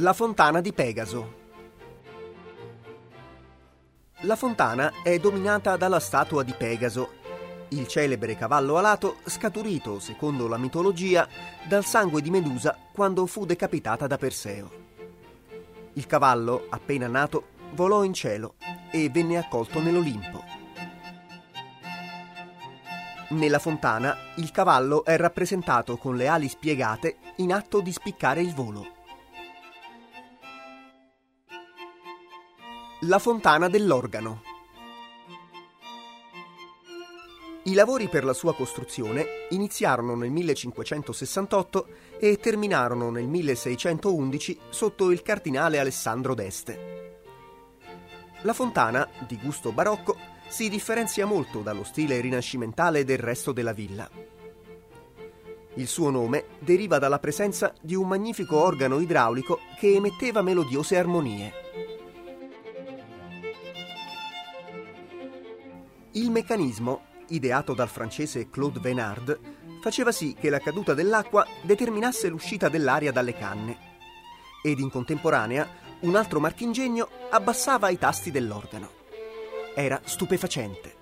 La fontana di Pegaso. La fontana è dominata dalla statua di Pegaso, il celebre cavallo alato scaturito, secondo la mitologia, dal sangue di Medusa quando fu decapitata da Perseo. Il cavallo, appena nato, volò in cielo e venne accolto nell'Olimpo. Nella fontana il cavallo è rappresentato con le ali spiegate in atto di spiccare il volo. La fontana dell'organo. I lavori per la sua costruzione iniziarono nel 1568 e terminarono nel 1611 sotto il cardinale Alessandro d'Este. La fontana, di gusto barocco, si differenzia molto dallo stile rinascimentale del resto della villa. Il suo nome deriva dalla presenza di un magnifico organo idraulico che emetteva melodiose armonie. Il meccanismo, ideato dal francese Claude Venard, faceva sì che la caduta dell'acqua determinasse l'uscita dell'aria dalle canne ed in contemporanea un altro marchingegno abbassava i tasti dell'organo. Era stupefacente.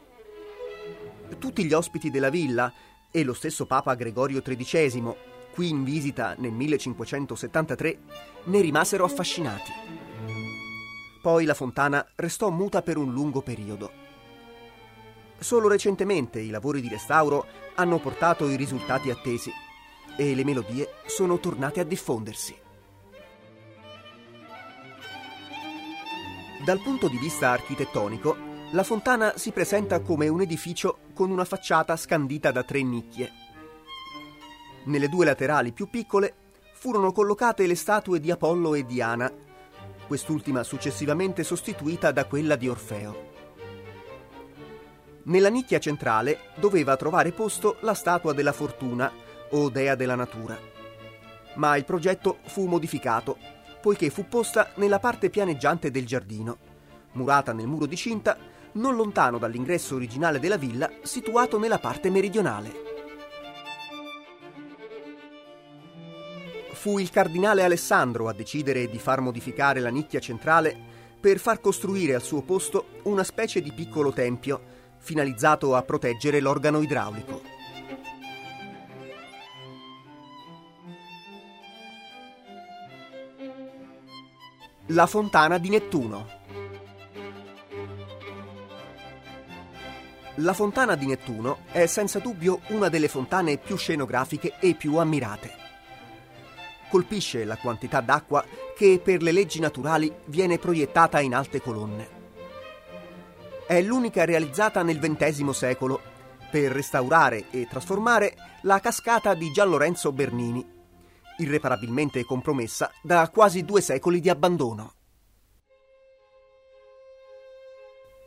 Tutti gli ospiti della villa e lo stesso Papa Gregorio XIII, qui in visita nel 1573, ne rimasero affascinati. Poi la fontana restò muta per un lungo periodo Solo recentemente i lavori di restauro hanno portato i risultati attesi e le melodie sono tornate a diffondersi. Dal punto di vista architettonico, la fontana si presenta come un edificio con una facciata scandita da tre nicchie. Nelle due laterali più piccole furono collocate le statue di Apollo e Diana, quest'ultima successivamente sostituita da quella di Orfeo. Nella nicchia centrale doveva trovare posto la statua della fortuna o dea della natura. Ma il progetto fu modificato, poiché fu posta nella parte pianeggiante del giardino, murata nel muro di cinta, non lontano dall'ingresso originale della villa, situato nella parte meridionale. Fu il cardinale Alessandro a decidere di far modificare la nicchia centrale per far costruire al suo posto una specie di piccolo tempio finalizzato a proteggere l'organo idraulico. La fontana di Nettuno. La fontana di Nettuno è senza dubbio una delle fontane più scenografiche e più ammirate. Colpisce la quantità d'acqua che per le leggi naturali viene proiettata in alte colonne. È l'unica realizzata nel XX secolo per restaurare e trasformare la cascata di Gian Lorenzo Bernini, irreparabilmente compromessa da quasi due secoli di abbandono.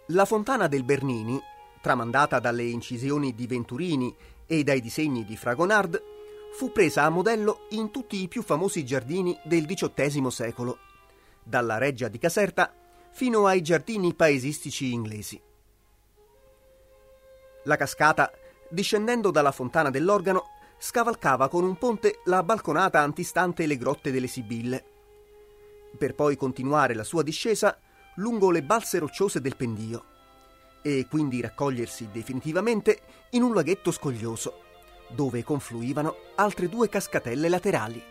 La fontana del Bernini, tramandata dalle incisioni di Venturini e dai disegni di Fragonard, fu presa a modello in tutti i più famosi giardini del XVIII secolo, dalla Reggia di Caserta fino ai giardini paesistici inglesi. La cascata, discendendo dalla fontana dell'organo, scavalcava con un ponte la balconata antistante le grotte delle Sibille, per poi continuare la sua discesa lungo le balse rocciose del pendio e quindi raccogliersi definitivamente in un laghetto scoglioso, dove confluivano altre due cascatelle laterali.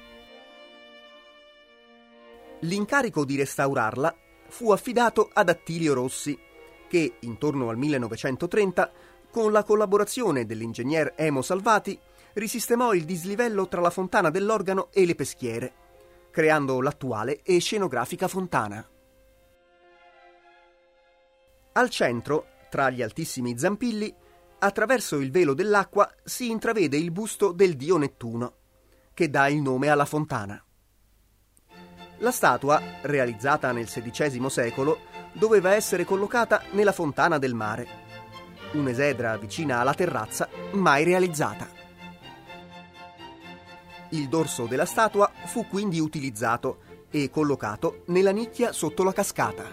L'incarico di restaurarla fu affidato ad Attilio Rossi, che intorno al 1930, con la collaborazione dell'ingegner Emo Salvati, risistemò il dislivello tra la fontana dell'organo e le peschiere, creando l'attuale e scenografica fontana. Al centro, tra gli altissimi zampilli, attraverso il velo dell'acqua si intravede il busto del dio Nettuno, che dà il nome alla fontana. La statua, realizzata nel XVI secolo, doveva essere collocata nella fontana del mare. Un'esedra vicina alla terrazza, mai realizzata. Il dorso della statua fu quindi utilizzato e collocato nella nicchia sotto la cascata.